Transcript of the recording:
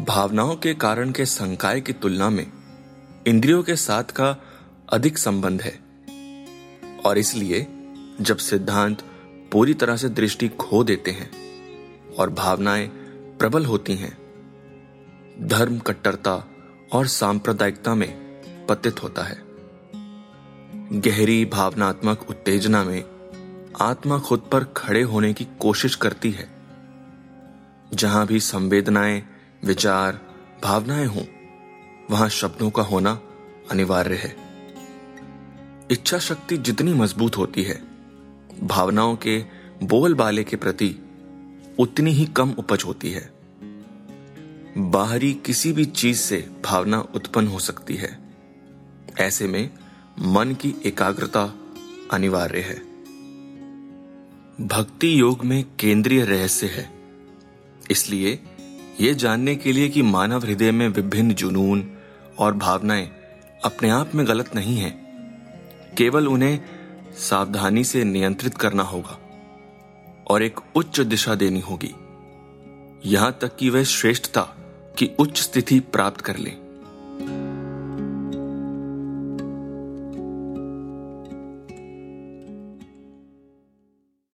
भावनाओं के कारण के संकाय की तुलना में इंद्रियों के साथ का अधिक संबंध है। और इसलिए जब सिद्धांत पूरी तरह से दृष्टि खो देते हैं और भावनाएँ प्रबल होती हैं, धर्म कट्टरता और सांप्रदायिकता में पतित होता है। गहरी भावनात्मक उत्तेजना में आत्मा खुद पर खड़े होने की कोशिश करती है। जहाँ भी संवेदनाएँ विचार, भावनाएँ हों, वहाँ शब्दों का होना अनिवार्य है। इच्छा शक्ति जितनी मज़बूत होती है, भावनाओं के बोलबाले के प्रति उतनी ही कम उपज होती है। बाहरी किसी भी चीज़ से भावना उत्पन्न हो सकती है। ऐसे में मन की एकाग्रता अनिवार्य है। भक्ति योग में केंद्रीय रहस्य है, इसलिए यह जानने के लिए कि मानव हृदय में विभिन्न जुनून और भावनाएँ अपने आप में गलत नहीं है। केवल उन्हें सावधानी से नियंत्रित करना होगा और एक उच्च दिशा देनी होगी। यहाँ तक कि वह श्रेष्ठता की उच्च स्थिति प्राप्त कर लें।